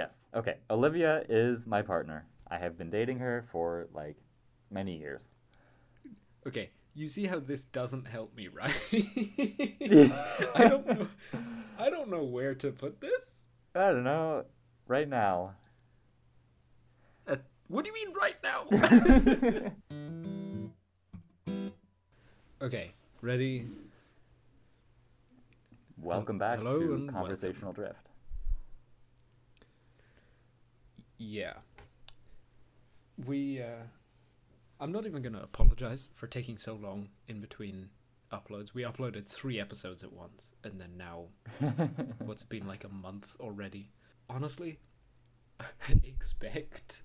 Yes. Okay. Olivia is my partner. I have been dating her for like many years. Okay, you see how this doesn't help me, right? I don't know. I don't know where to put this. I don't know. Right now. Uh, what do you mean right now? okay, ready? Welcome back Hello to Conversational Drift. Yeah. We, uh, I'm not even going to apologize for taking so long in between uploads. We uploaded three episodes at once, and then now, what's been like a month already? Honestly, expect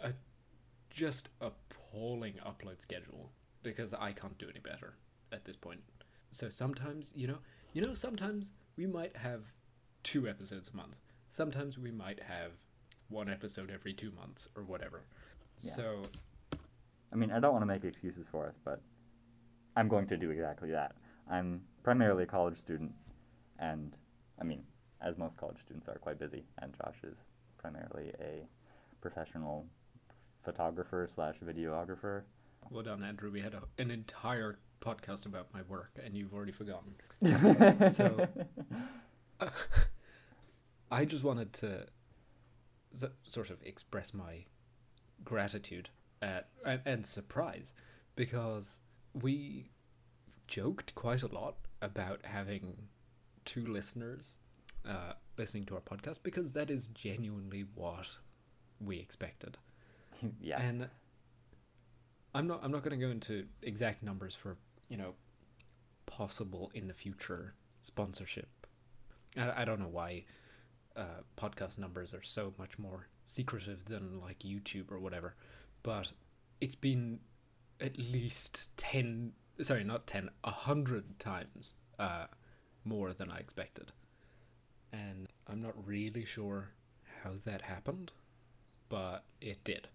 a just appalling upload schedule because I can't do any better at this point. So sometimes, you know, you know, sometimes we might have two episodes a month. Sometimes we might have one episode every two months or whatever. Yeah. So I mean, I don't want to make excuses for us, but I'm going to do exactly that. I'm primarily a college student, and I mean, as most college students are, quite busy. And Josh is primarily a professional photographer slash videographer. well done, Andrew. We had a, an entire podcast about my work, and you've already forgotten. So- I just wanted to sort of express my gratitude at and, and surprise because we joked quite a lot about having two listeners uh, listening to our podcast because that is genuinely what we expected. yeah, And I'm not I'm not going to go into exact numbers for you know possible in the future sponsorship. I, I don't know why uh, podcast numbers are so much more secretive than like YouTube or whatever, but it's been at least ten sorry not ten a hundred times uh, more than I expected, and I'm not really sure how that happened, but it did.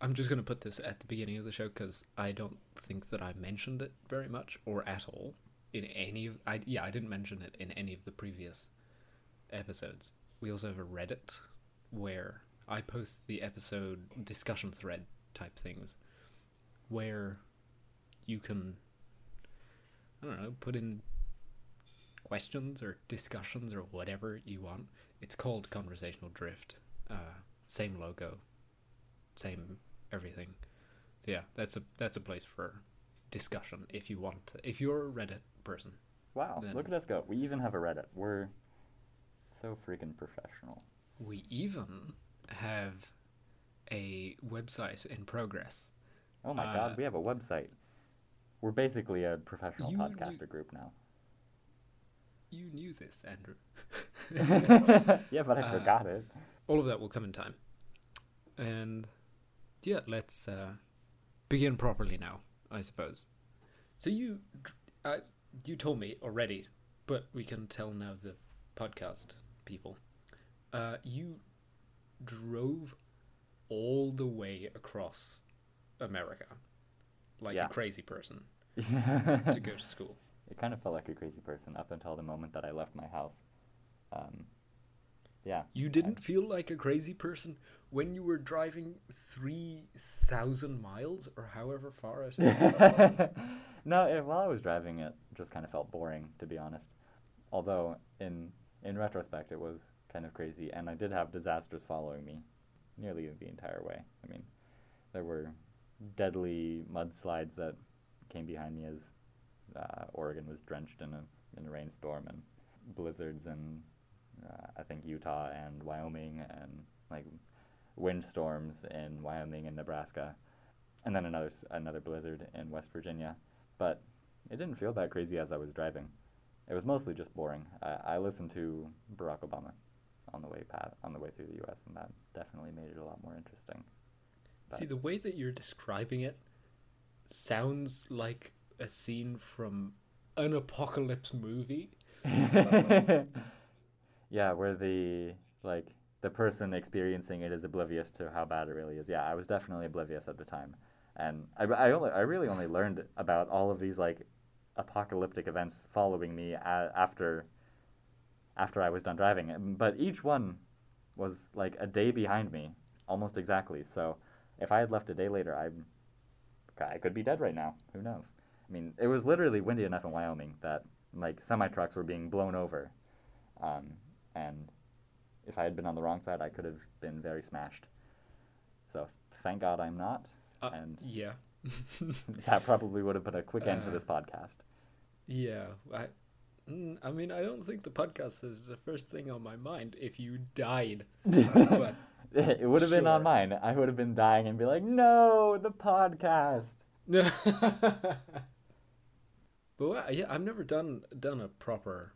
I'm just going to put this at the beginning of the show because I don't think that I mentioned it very much or at all in any of. I yeah, I didn't mention it in any of the previous episodes. We also have a Reddit where I post the episode discussion thread type things, where you can I don't know put in questions or discussions or whatever you want. It's called Conversational Drift. Uh, same logo, same everything. So yeah, that's a that's a place for discussion if you want to. If you're a Reddit person, wow, look at us go. We even have a Reddit. We're so freaking professional. we even have a website in progress. Oh my Uh, god, we have a website. We're basically a professional podcaster group now. You knew this, Andrew. yeah, but I Uh, forgot it. All of that will come in time. And yeah, let's uh, begin properly now, I suppose. So you, uh, you told me already, but we can tell now the podcast people. Uh, you drove all the way across America, like Yeah. a crazy person, to go to school. It kind of felt like a crazy person up until the moment that I left my house. Um, yeah. You didn't feel like a crazy person when you were driving 3,000 miles or however far it is? no, it, while I was driving, it just kind of felt boring, to be honest. Although, in in retrospect, it was kind of crazy, and I did have disasters following me nearly the entire way. I mean, there were deadly mudslides that came behind me as uh, Oregon was drenched in a in a rainstorm, and blizzards in uh, I think Utah and Wyoming, and like windstorms in Wyoming and Nebraska, and then another another blizzard in West Virginia. But it didn't feel that crazy as I was driving. It was mostly just boring. I, I listened to Barack Obama on the way pat on the way through the U.S. and that definitely made it a lot more interesting. See, the way that you're describing it sounds like a scene from an apocalypse movie. yeah, where the like the person experiencing it is oblivious to how bad it really is. Yeah, I was definitely oblivious at the time, and I, I only I really only learned about all of these like apocalyptic events following me a- after after I was done driving. But each one was like a day behind me, almost exactly. So if I had left a day later, I I could be dead right now. Who knows? I mean, it was literally windy enough in Wyoming that like semi trucks were being blown over, um, and if I had been on the wrong side, I could have been very smashed. So thank God I'm not, Uh, and yeah. that probably would have put a quick end to Uh, this podcast. Yeah, I, mm, I mean, I don't think the podcast is the first thing on my mind if you died. but it would have been on mine. I would have been dying and be like, "No, the podcast." but yeah, I've never done done a proper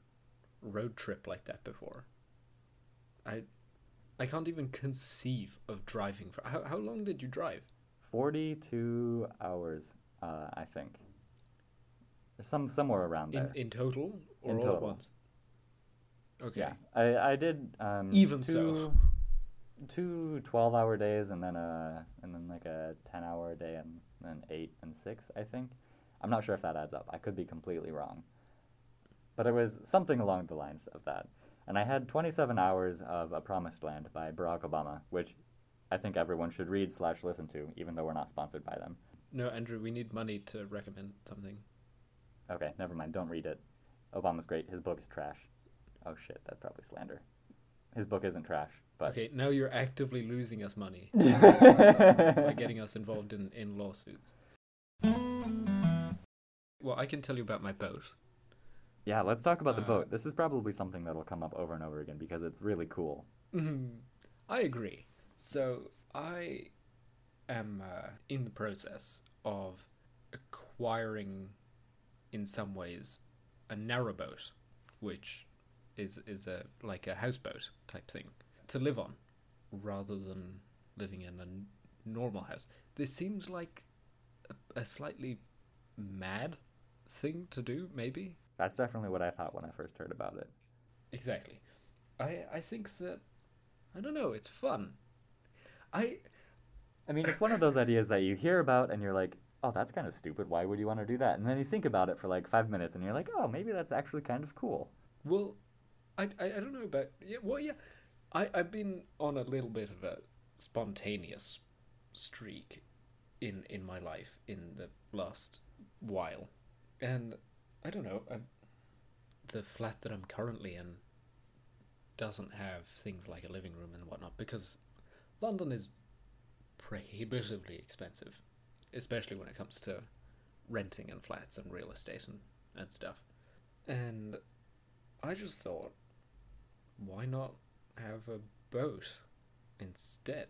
road trip like that before. I I can't even conceive of driving for how how long did you drive? Forty-two hours, uh, I think. Some somewhere around there. In in total or In all total. at once? Okay. Yeah, I I did um, Even two, so. two 12-hour days and then a and then like a 10-hour day and then eight and six, I think. I'm not sure if that adds up. I could be completely wrong, but it was something along the lines of that. And I had 27 hours of A Promised Land by Barack Obama, which I think everyone should read slash listen to, even though we're not sponsored by them. No, Andrew, we need money to recommend something. Okay, never mind. Don't read it. Obama's great. His book is trash. Oh shit, that's probably slander. His book isn't trash, but Okay, now you're actively losing us money by getting us involved in, in lawsuits. Well, I can tell you about my boat. Yeah, let's talk about the Uh, boat. This is probably something that'll come up over and over again because it's really cool. I agree. So I am uh, in the process of acquiring, in some ways, a narrowboat, which is is a like a houseboat type thing to live on, rather than living in a n- normal house. This seems like a, a slightly mad thing to do, maybe. That's definitely what I thought when I first heard about it. Exactly. I I think that I don't know, it's fun. I I mean, it's one of those ideas that you hear about and you're like, oh, that's kind of stupid. Why would you want to do that? And then you think about it for like five minutes and you're like, oh, maybe that's actually kind of cool. well I I, I don't know about yeah, well yeah. I, I've been on a little bit of a spontaneous streak in in my life in the last while. And I don't know, I, the flat that I'm currently in doesn't have things like a living room and whatnot because London is prohibitively expensive, especially when it comes to renting and flats and real estate and, and stuff. And I just thought, why not have a boat instead?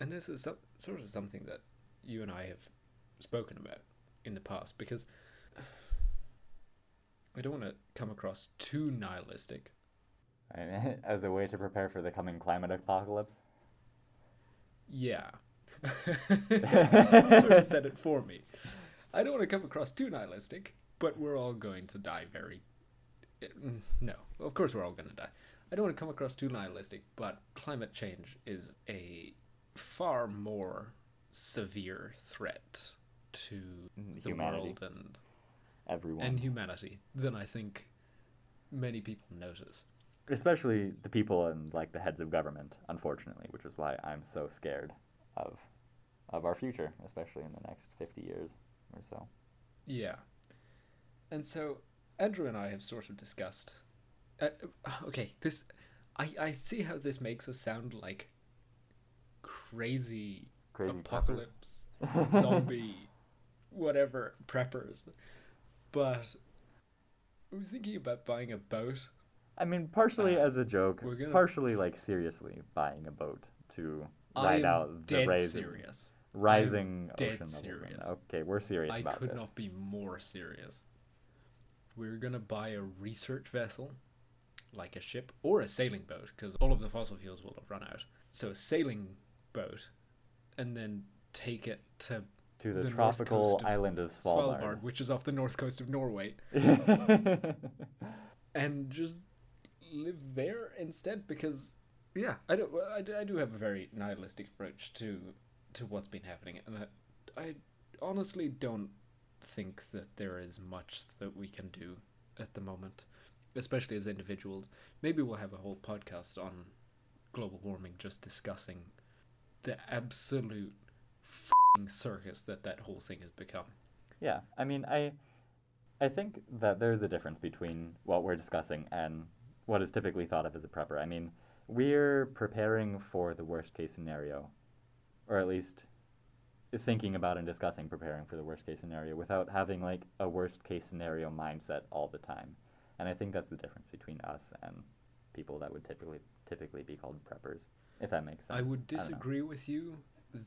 And this is some, sort of something that you and I have spoken about in the past because I don't want to come across too nihilistic. As a way to prepare for the coming climate apocalypse. Yeah. sort of said it for me. I don't want to come across too nihilistic, but we're all going to die very. Mm, No, of course we're all going to die. I don't want to come across too nihilistic, but climate change is a far more severe threat to Mm, the humanity. world and Everyone. and humanity than I think many people notice. Especially the people and like the heads of government, unfortunately, which is why I'm so scared of of our future, especially in the next 50 years or so. Yeah. And so Andrew and I have sort of discussed. Uh, okay, this. I, I see how this makes us sound like crazy, Crazy apocalypse, zombie, whatever, preppers. But I was thinking about buying a boat. I mean, partially Uh, as a joke, we're gonna- partially like seriously buying a boat to I ride out the rising, serious. rising dead ocean levels. serious. Okay, we're serious I about could not be more serious. We're gonna buy a research vessel, like a ship or a sailing boat, because all of the fossil fuels will have run out. So a sailing boat, and then take it to to the, the north tropical coast of island of Svalbard. Svalbard. which is off the north coast of Norway, and just live there instead. Because yeah, I do, I do, I do have a very nihilistic approach to to what's been happening, and I, I honestly don't think that there is much that we can do at the moment. especially as individuals. Maybe we'll have a whole podcast on global warming, just discussing the absolute fing circus that that whole thing has become. Yeah, I mean, I, I think that there's a difference between what we're discussing and what is typically thought of as a prepper. I mean, we're preparing for the worst case scenario, or at least thinking about and discussing preparing for the worst case scenario without having like a worst case scenario mindset all the time. And I think that's the difference between us and people that would typically typically be called preppers, if that makes sense. I would disagree with you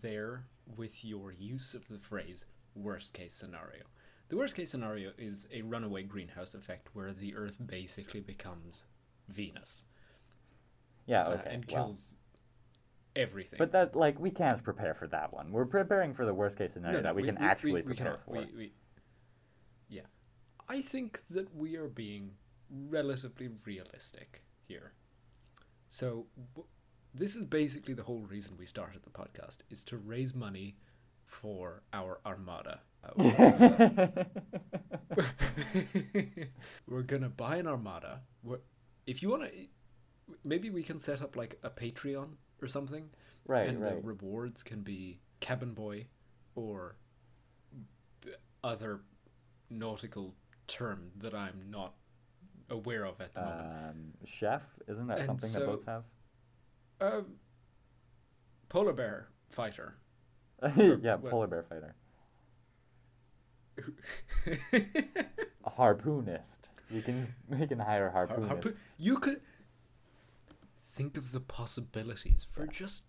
there with your use of the phrase worst case scenario. The worst case scenario is a runaway greenhouse effect where the Earth basically becomes Venus Yeah, uh, okay. and well. kills everything. But that like we can't prepare for that one. We're preparing for the worst case scenario No, no, that we, can actually we prepare for. We- we- yeah, I think that we are being relatively realistic here. So w- this is basically the whole reason we started the podcast is to raise money for our armada. Uh, we're gonna buy an armada. We're, if you want to, maybe we can set up like a Patreon or something right, and right. the rewards can be cabin boy or other nautical term that I'm not aware of at the moment. um, chef, isn't that And something so- that boats have? Um, polar bear fighter. yeah, what- polar bear fighter. A harpoonist. You can we can hire Har- harpoonists. harpoon- you could think of the possibilities for Yes. just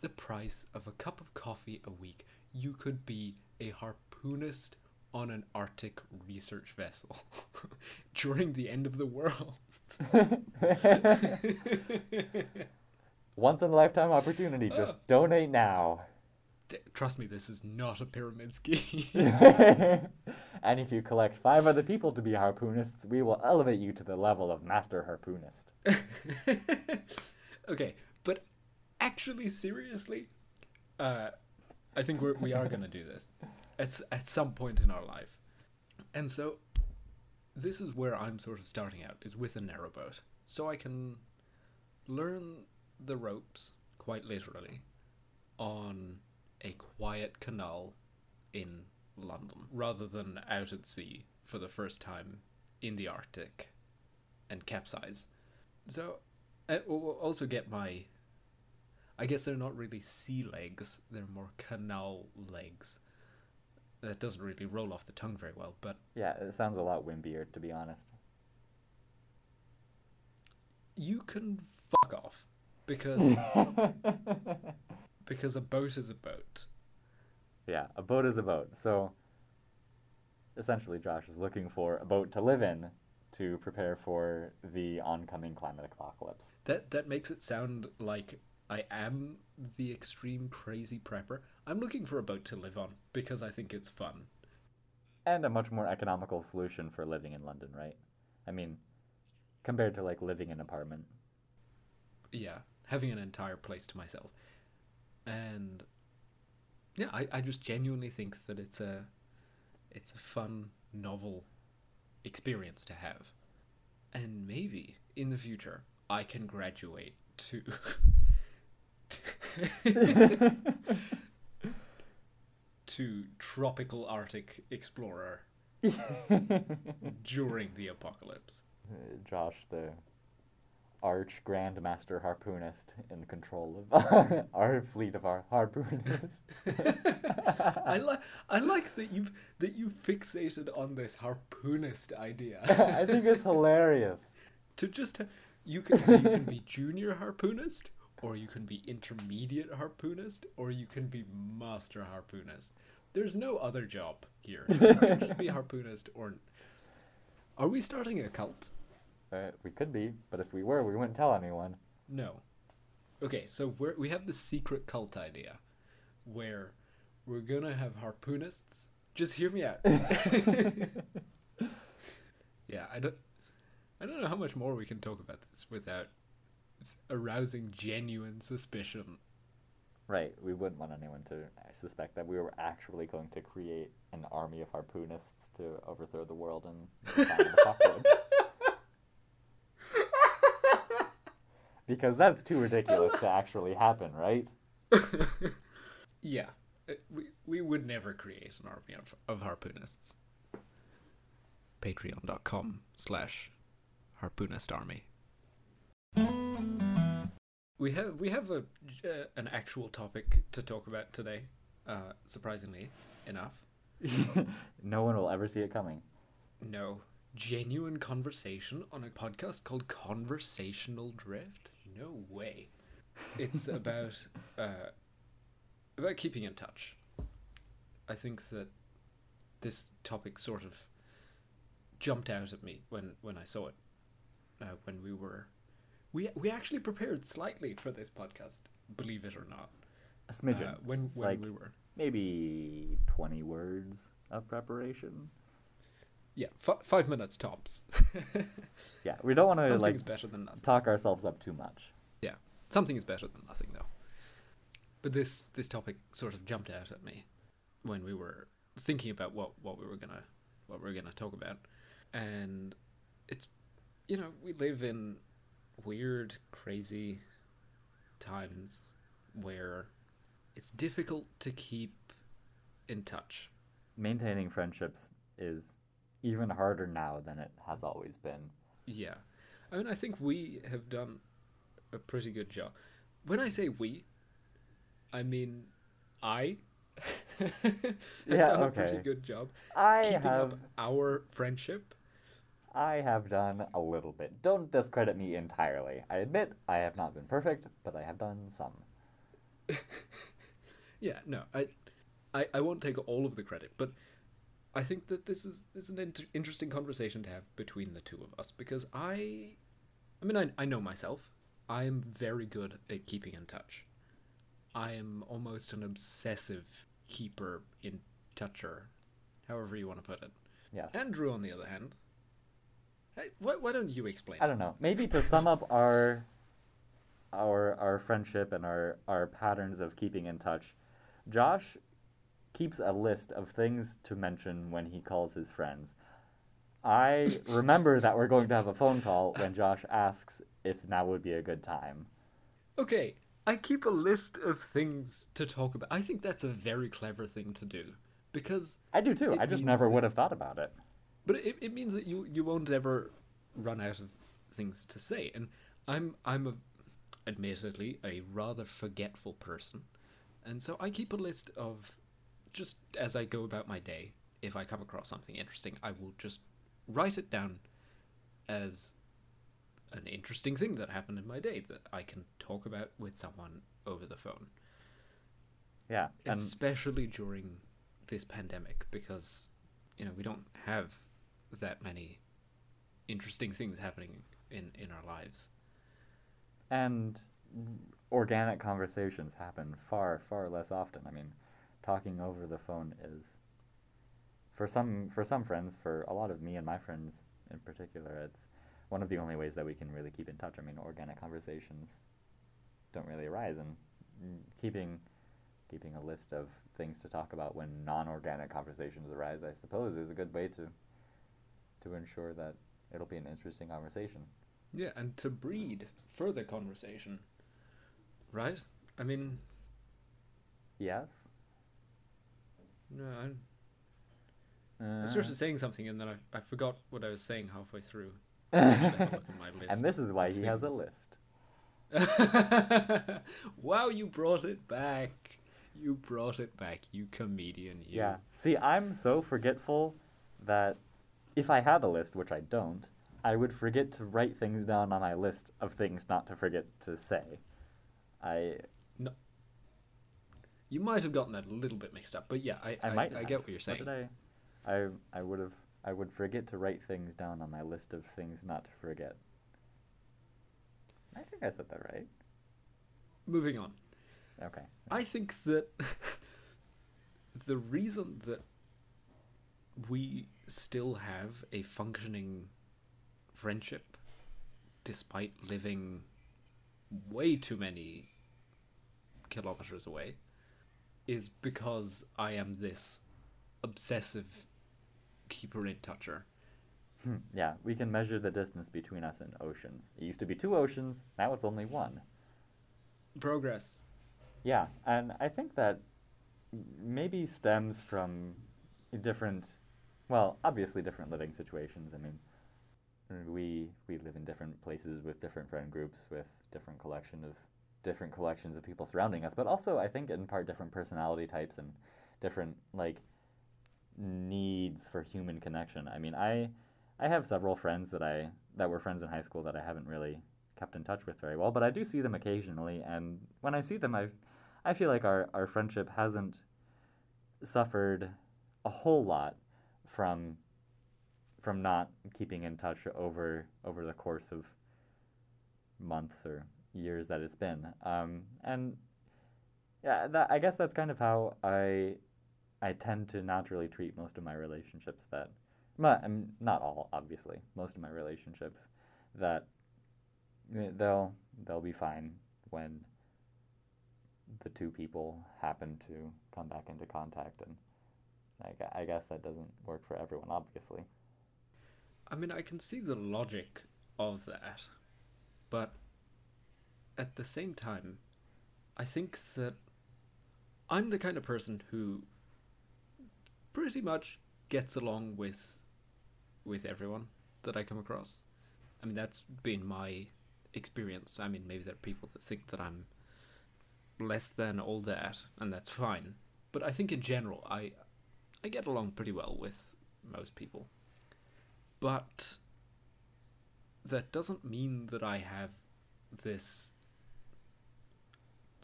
the price of a cup of coffee a week. You could be a harpoonist on an Arctic research vessel during the end of the world. Once in a lifetime opportunity. Just Ah. donate now. Th- Trust me, this is not a pyramid scheme. and if you collect five other people to be harpoonists, we will elevate you to the level of master harpoonist. okay, but actually, seriously, uh, I think we're, we are going to do this at, at some point in our life. And so, this is where I'm sort of starting out, is with a narrowboat. So I can learn the ropes, quite literally, on a quiet canal in London, rather than out at sea for the first time in the Arctic and capsize. So, we'll we'll also get my. I guess they're not really sea legs, they're more canal legs. That doesn't really roll off the tongue very well, but Yeah, it sounds a lot wimbier, to be honest. you can fuck off because because a boat is a boat. yeah, a boat is a boat. So essentially, Josh is looking for a boat to live in to prepare for the oncoming climate apocalypse. That that makes it sound like I am the extreme crazy prepper. I'm looking for a boat to live on because I think it's fun. And a much more economical solution for living in London, right? I mean, compared to like living in an apartment. yeah, having an entire place to myself. And yeah, I, I just genuinely think that it's a it's a fun, novel experience to have. And maybe in the future I can graduate to to tropical Arctic explorer during the apocalypse. Josh, the arch grandmaster harpoonist in control of our fleet of our harpoonists. I like I like that you've that you fixated on this harpoonist idea. I think it's hilarious. to just you can so you can be junior harpoonist, or you can be intermediate harpoonist, or you can be master harpoonist. There's no other job here. You can just be harpoonist, or are we starting a cult? Uh, we could be, but if we were, we wouldn't tell anyone. No. Okay, so we're, we have the secret cult idea, where we're gonna have harpoonists. Just hear me out. yeah, I don't. I don't know how much more we can talk about this without arousing genuine suspicion. Right, we wouldn't want anyone to suspect that we were actually going to create an army of harpoonists to overthrow the world and the apocalypse. Because that's too ridiculous to actually happen, right? yeah, we we would never create an army of, of harpoonists. Patreon.com slash harpoonist army. We have we have a uh, an actual topic to talk about today. Uh, surprisingly enough, no one will ever see it coming. no genuine conversation on a podcast called Conversational Drift. No way. It's about uh, about keeping in touch. I think that this topic sort of jumped out at me when when I saw it. Uh, when we were, we we actually prepared slightly for this podcast, believe it or not. A smidgen. Uh, when when like- we were, Maybe 20 words of preparation. Yeah, f- five minutes tops. Yeah, we don't want to like better than nothing. talk ourselves up too much. Yeah, something is better than nothing, though. But this this topic sort of jumped out at me when we were thinking about what what we were gonna what we were gonna talk about, and it's you know we live in weird, crazy times where it's difficult to keep in touch. Maintaining friendships is even harder now than it has always been. Yeah. I mean, I think we have done a pretty good job. When I say we, I mean I have Yeah, done a pretty good job I keeping have up our friendship. I have done a little bit. Don't discredit me entirely. I admit I have not been perfect, but I have done some. Yeah, no, I, I, I won't take all of the credit, but I think that this is this is an inter- interesting conversation to have between the two of us because I, I mean, I I know myself. I am very good at keeping in touch. I am almost an obsessive keeper in toucher, however you want to put it. Yes. Andrew, on the other hand, hey, why, why don't you explain? I don't know. Maybe to sum up our our our friendship and our our patterns of keeping in touch, Josh keeps a list of things to mention when he calls his friends. I remember that we're going to have a phone call when Josh asks if now would be a good time. Okay, I keep a list of things to talk about. I think that's a very clever thing to do because I do too. I just never that- would have thought about it. But it, it means that you, you won't ever run out of things to say. And I'm I'm a admittedly a rather forgetful person. And so I keep a list of just as I go about my day, if I come across something interesting, I will just write it down as an interesting thing that happened in my day that I can talk about with someone over the phone Yeah. And especially during this pandemic because you know we don't have that many interesting things happening in in our lives and organic conversations happen far far less often i mean talking over the phone is for some for some friends for a lot of me and my friends in particular it's one of the only ways that we can really keep in touch. I mean organic conversations don't really arise and keeping keeping a list of things to talk about when non-organic conversations arise i suppose is a good way to to ensure that it'll be an interesting conversation. Yeah and to breed further conversation right? I mean yes no i'm I uh, started saying something and then I, I forgot what I was saying halfway through. I should have a look at my list and this is why of he has a list. wow, you brought it back. You brought it back, you comedian. You. Yeah. See, I'm so forgetful that if I had a list, which I don't, I would forget to write things down on my list of things not to forget to say. I No. You might have gotten that a little bit mixed up, but yeah, I I, I, might I get what you're saying. did I? I I would have I would forget to write things down on my list of things not to forget. I think I said that right. Moving on. Okay. I think that the reason that we still have a functioning friendship, despite living way too many kilometers away, is because I am this obsessive keeper in toucher. Hmm, yeah, we can measure the distance between us in oceans. It used to be two oceans, now it's only one. Progress. Yeah, and I think that maybe stems from different, well, obviously different living situations. I mean, we we live in different places with different friend groups, with different collection of different collections of people surrounding us, but also I think in part different personality types and different like needs for human connection. I mean, I I have several friends that I that were friends in high school that I haven't really kept in touch with very well, but I do see them occasionally, and when I see them, I I feel like our our friendship hasn't suffered a whole lot from from not keeping in touch over over the course of months or years that it's been. Um, and yeah, that, I guess that's kind of how I I tend to naturally treat most of my relationships that not, um, not all obviously most of my relationships that eh, they'll they'll be fine when the two people happen to come back into contact and I, I guess that doesn't work for everyone obviously I mean, I can see the logic of that, but at the same time, I think that I'm the kind of person who pretty much gets along with with everyone that I come across. I mean, that's been my experience. I mean, maybe there are people that think that I'm less than all that, and that's fine. But I think in general, I I get along pretty well with most people. But that doesn't mean that I have this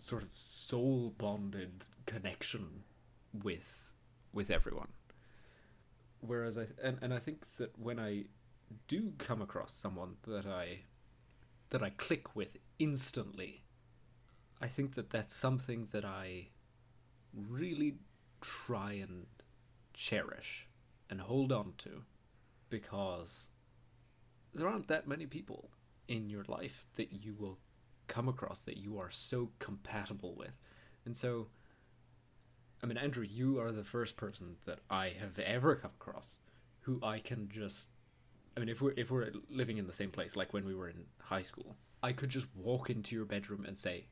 sort of soul bonded connection with with everyone. Whereas I and, and I think that when I do come across someone that I that I click with instantly, I think that that's something that I really try and cherish and hold on to because there aren't that many people in your life that you will come across that you are so compatible with. And so, I mean, Andrew, you are the first person that I have ever come across who I can just. I mean, if we're if we're living in the same place, like when we were in high school, I could just walk into your bedroom and say,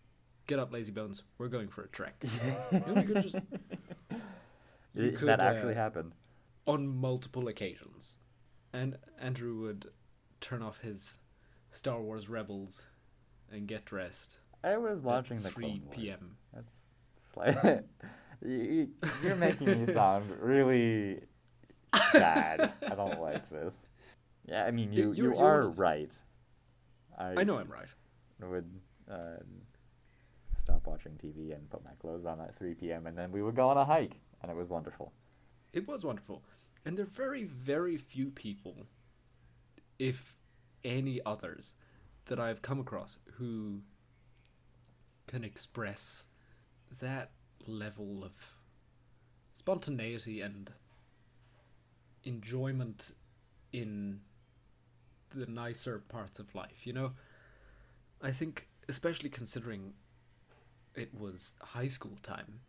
"Get up, lazy bones. We're going for a trek." we could just. Could, that actually uh, happened on multiple occasions. And Andrew would turn off his Star Wars Rebels and get dressed. I was watching at the 3 Clone Wars. p.m.. That's slight. you, you're making me sound really bad. I don't like this. Yeah, I mean, you You- you, you're- you're are right. I know I'm right. would uh, stop watching TV and put my clothes on at 3 p.m. and then we would go on a hike, and it was wonderful. It was wonderful. And there are very, very few people, if any others, that I've come across who can express that level of spontaneity and enjoyment in the nicer parts of life. You know, I think, especially considering it was high school time,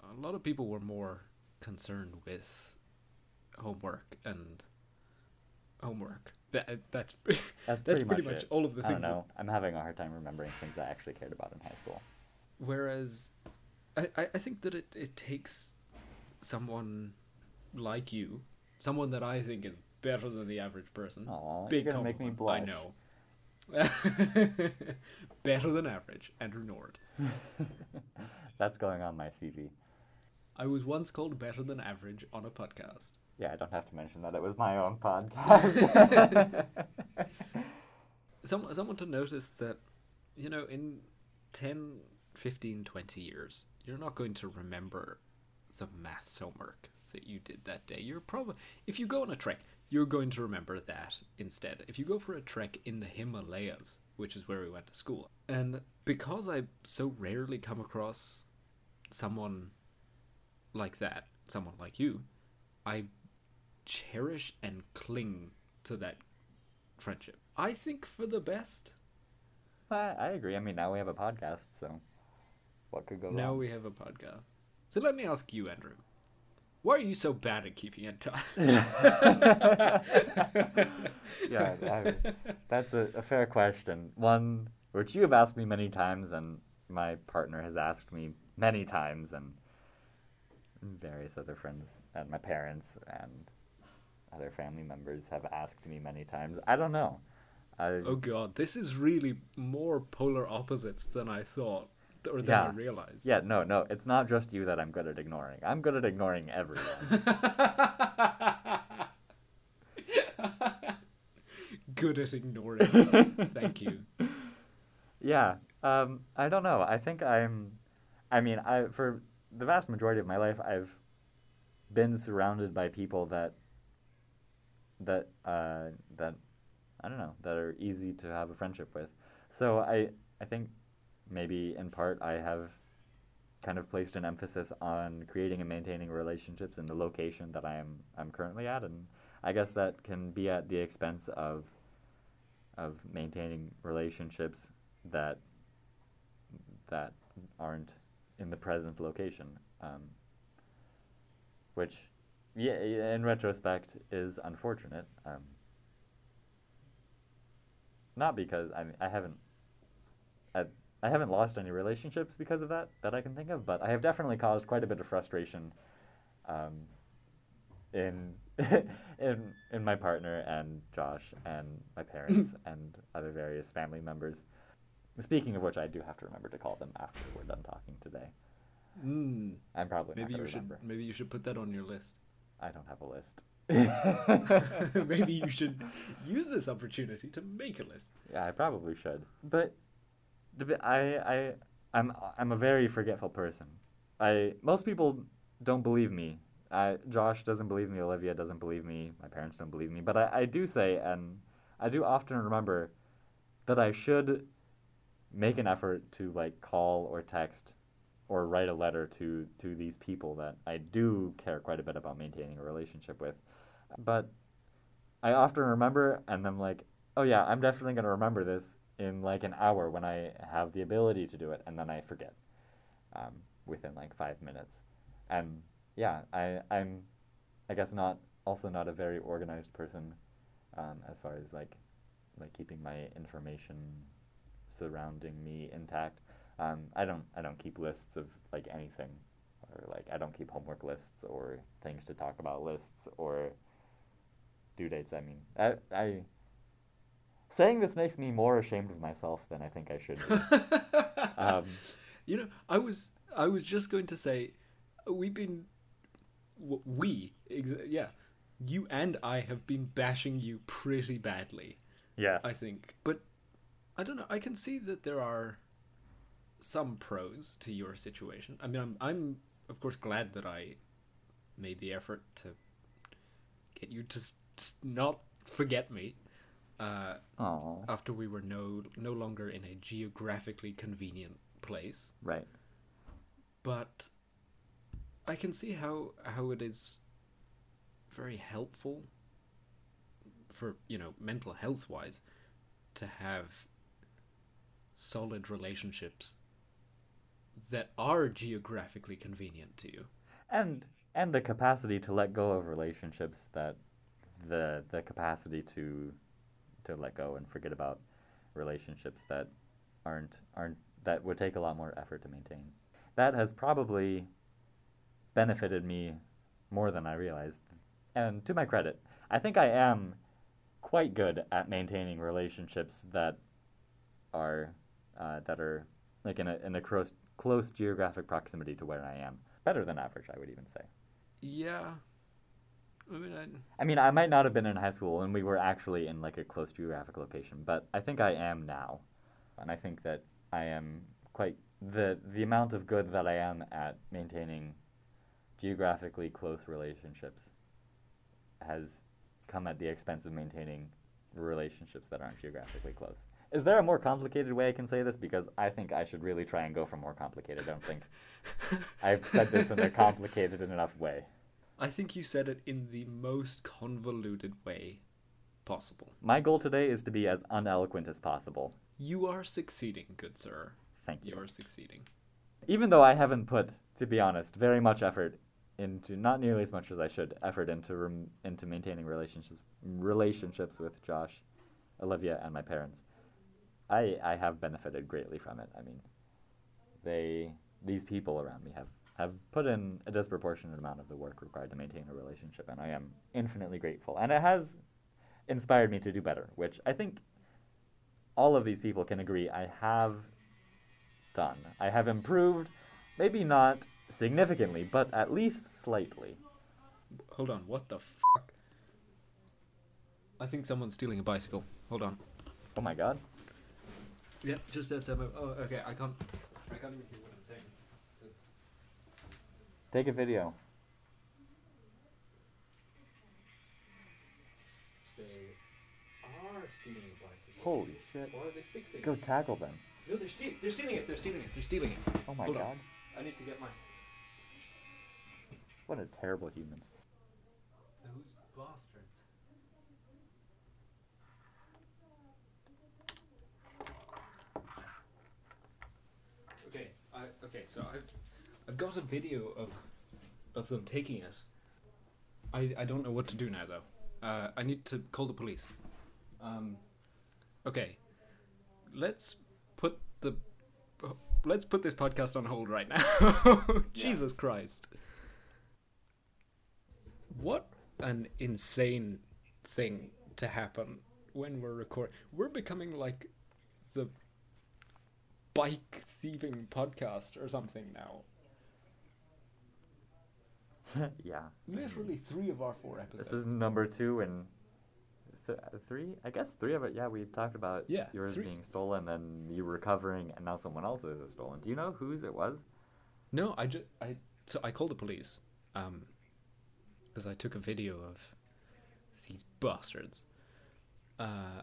a lot of people were more concerned with homework and homework. That that's That's, that's pretty, pretty much, much all of the things. I don't things that- know. I'm having a hard time remembering things I actually cared about in high school. Whereas, I, I think that it, it takes someone like you, someone that I think is better than the average person. Aw, Big you're make me blush. I know. better than average, Andrew Nord. That's going on my CV. I was once called better than average on a podcast. Yeah, I don't have to mention that it was my own podcast. Some, someone to notice that, you know, in 10, 15, 20 years, you're not going to remember the maths homework that you did that day. You're probably, if you go on a trek, you're going to remember that instead. If you go for a trek in the Himalayas, which is where we went to school, and because I so rarely come across someone like that, someone like you, I cherish and cling to that friendship. I think for the best. I, I agree. I mean, now we have a podcast, so what could go Now wrong? we have a podcast. So let me ask you, Andrew. Why are you so bad at keeping in touch? yeah, I, that's a, a fair question. One which you have asked me many times, and my partner has asked me many times, and various other friends and my parents and other family members have asked me many times. I don't know. I, oh god, this is really more polar opposites than I thought or than Yeah. I realized. yeah, no, no, it's not just you that I'm good at ignoring. I'm good at ignoring everyone. Good at ignoring. Thank you. Yeah. Um, I don't know. I think I'm. I mean, I for the vast majority of my life, I've been surrounded by people that that uh, that I don't know that are easy to have a friendship with. So I I think maybe in part I have kind of placed an emphasis on creating and maintaining relationships in the location that I am I'm currently at, and I guess that can be at the expense of of maintaining relationships that that aren't in the present location, um, which, yeah, in retrospect, is unfortunate. Um, not because I mean I haven't, I, I haven't lost any relationships because of that that I can think of, but I have definitely caused quite a bit of frustration, um, in in in my partner and Josh and my parents and other various family members. Speaking of which, I do have to remember to call them after we're done talking today. Mm, I'm probably maybe not you gonna should maybe you should put that on your list. I don't have a list. maybe you should use this opportunity to make a list. Yeah, I probably should. But I I I'm I'm a very forgetful person. I most people don't believe me. I Josh doesn't believe me. Olivia doesn't believe me. My parents don't believe me. But I, I do say, and I do often remember that I should make an effort to like call or text or write a letter to to these people that I do care quite a bit about maintaining a relationship with. But I often remember and I'm like, oh yeah, I'm definitely going to remember this in like an hour when I have the ability to do it, and then I forget um, within like five minutes. And yeah, I I'm I guess not also not a very organized person um, as far as like like keeping my information surrounding me intact. Um, I don't I don't keep lists of like anything or like I don't keep homework lists or things to talk about lists or due dates. I mean, I, I saying this makes me more ashamed of myself than I think I should be. um, you know, I was I was just going to say we've been we yeah, you and I have been bashing you pretty badly. yes. I think. But I don't know. I can see that there are some pros to your situation. I mean, I'm, I'm of course glad that I made the effort to get you to s- s- not forget me uh, after we were no no longer in a geographically convenient place. right. But I can see how how it is very helpful for you know mental health wise to have solid relationships that are geographically convenient to you. And and the capacity to let go of relationships that the the capacity to to let go and forget about relationships that aren't aren't that would take a lot more effort to maintain. That has probably benefited me more than I realized. And to my credit, I think I am quite good at maintaining relationships that are uh, that are like in a in a close close geographic proximity to where I am. Better than average, I would even say. Yeah. I mean, I, I mean, I might not have been in high school when we were actually in like a close geographic location, but I think I am now, and I think that I am quite the the amount of good that I am at maintaining geographically close relationships has come at the expense of maintaining relationships that aren't geographically close. Is there a more complicated way I can say this? Because I think I should really try and go for more complicated. I don't think I've said this in a complicated enough way. I think you said it in the most convoluted way possible. My goal today is to be as uneloquent as possible. You are succeeding, good sir. Thank You you. are succeeding. Even though I haven't put, to be honest, very much effort into not nearly as much as I should effort into rem- into maintaining relationships relationships with Josh, Olivia, and my parents. I I have benefited greatly from it. I mean, they these people around me have have put in a disproportionate amount of the work required to maintain a relationship, and I am infinitely grateful. And it has inspired me to do better, which I think all of these people can agree I have done. I have improved, maybe not significantly, but at least slightly. Hold on, what the fuck? I think someone's stealing a bicycle. Hold on. Oh my god. Yeah, just outside my. Oh, okay. I can't. I can't even hear what I'm saying. Take a video. They are stealing a bicycle. Holy shit. Why are they fixing Go it? tackle them. No, they're, steal- they're stealing it. They're stealing it. They're stealing it. Oh my Hold on. god. I need to get my. What a terrible human. Those bastards. Okay, I okay, so I've I've got a video of of them taking it. I I don't know what to do now though. Uh, I need to call the police. Um, okay, let's put the let's put this podcast on hold right now. Jesus Christ. What an insane thing to happen when we're recording. We're becoming like the bike thieving podcast or something now. yeah. Literally three of our four episodes. This is number two and th- three. I guess three of it. Yeah, we talked about Yeah, yours three. being stolen, then you recovering, and now someone else's is stolen. Do you know whose it was? No, I just I so I called the police, um, because I took a video of these bastards, uh,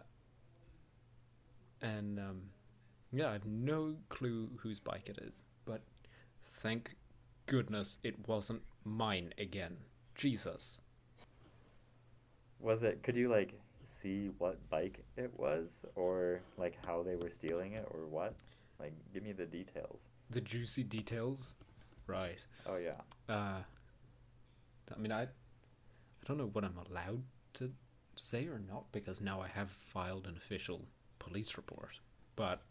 and um, yeah, I have no clue whose bike it is, but thank goodness it wasn't mine again. Jesus. Was it? Could you like see what bike it was, or like how they were stealing it, or what? Like, give me the details. The juicy details, right? Oh yeah. Uh, I mean, I, I don't know what I'm allowed to say or not because now I have filed an official police report. But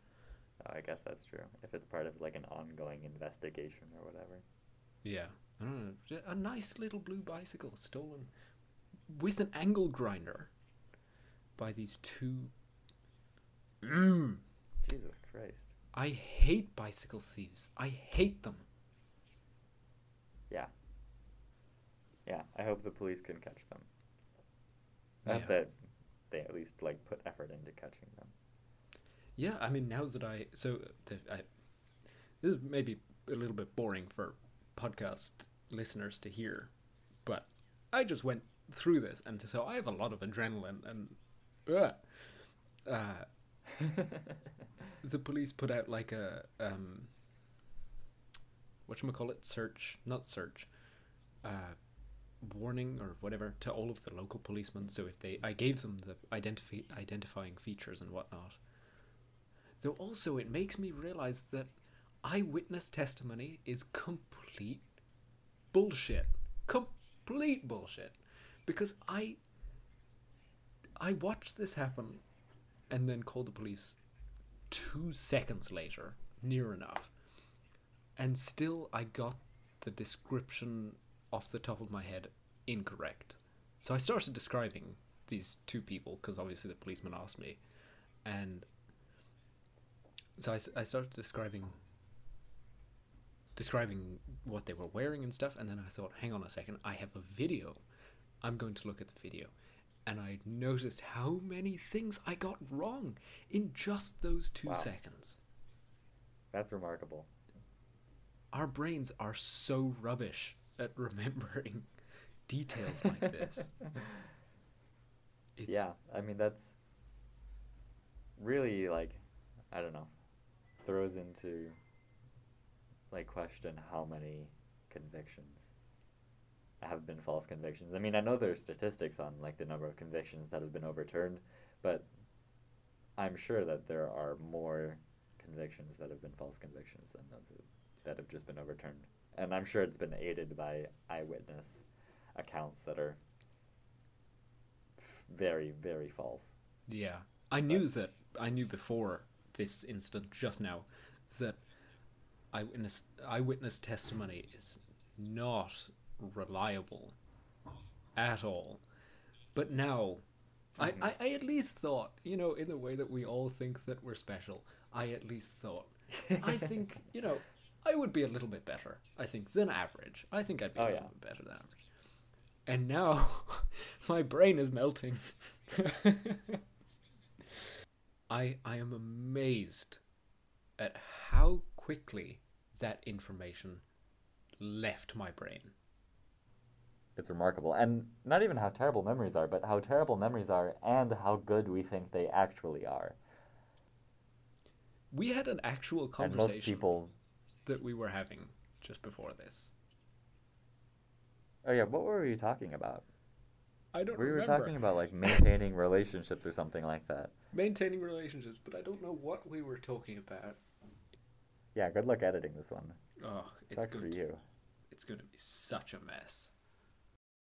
Oh, I guess that's true. If it's part of like an ongoing investigation or whatever. yeah, I don't know. A nice little blue bicycle stolen with an angle grinder by these two. Mm. Jesus Christ. I hate bicycle thieves. I hate them. Yeah. Yeah. I hope the police can catch them. Hope Yeah. that they at least like put effort into catching them. Yeah, I mean, now that I so the, I, this is maybe a little bit boring for podcast listeners to hear, but I just went through this, and so I have a lot of adrenaline, and uh, uh, the police put out like a um, what call it search, not search, uh, warning or whatever to all of the local policemen. So if they, I gave them the identify identifying features and whatnot. Though also it makes me realize that eyewitness testimony is complete bullshit. Complete bullshit. Because I I watched this happen and then called the police two seconds later, near enough. And still I got the description off the top of my head incorrect. So I started describing these two people because obviously the policeman asked me. And so I started describing describing what they were wearing and stuff and then I thought hang on a second I have a video. I'm going to look at the video. And I noticed how many things I got wrong in just those 2 Wow. seconds. That's remarkable. our brains are so rubbish at remembering details like this. It's yeah, I mean that's really like I don't know throws into like question how many convictions have been false convictions. I mean, I know there's statistics on like the number of convictions that have been overturned, but I'm sure that there are more convictions that have been false convictions than those that have just been overturned. and I'm sure it's been aided by eyewitness accounts that are very, very false. Yeah, I knew that. I knew before this incident just now that eyewitness eyewitness testimony is not reliable at all. But now, I, I, I at least thought, you know, in the way that we all think that we're special, I at least thought, I think, you know, I would be a little bit better, I think, than average. I think I'd be Oh, a yeah. little bit better than average. And now, my brain is melting. I I am amazed at how quickly that information left my brain. It's remarkable. And not even how terrible memories are, but how terrible memories are and how good we think they actually are. We had an actual And conversation most people. that we were having just before this. Oh, yeah, what were we talking about? I don't We were remember talking about like maintaining relationships or something like that. maintaining relationships, but I don't know what we were talking about. Yeah, good luck editing this one. Oh, it's Sucks for to, you. it's going to be such a mess.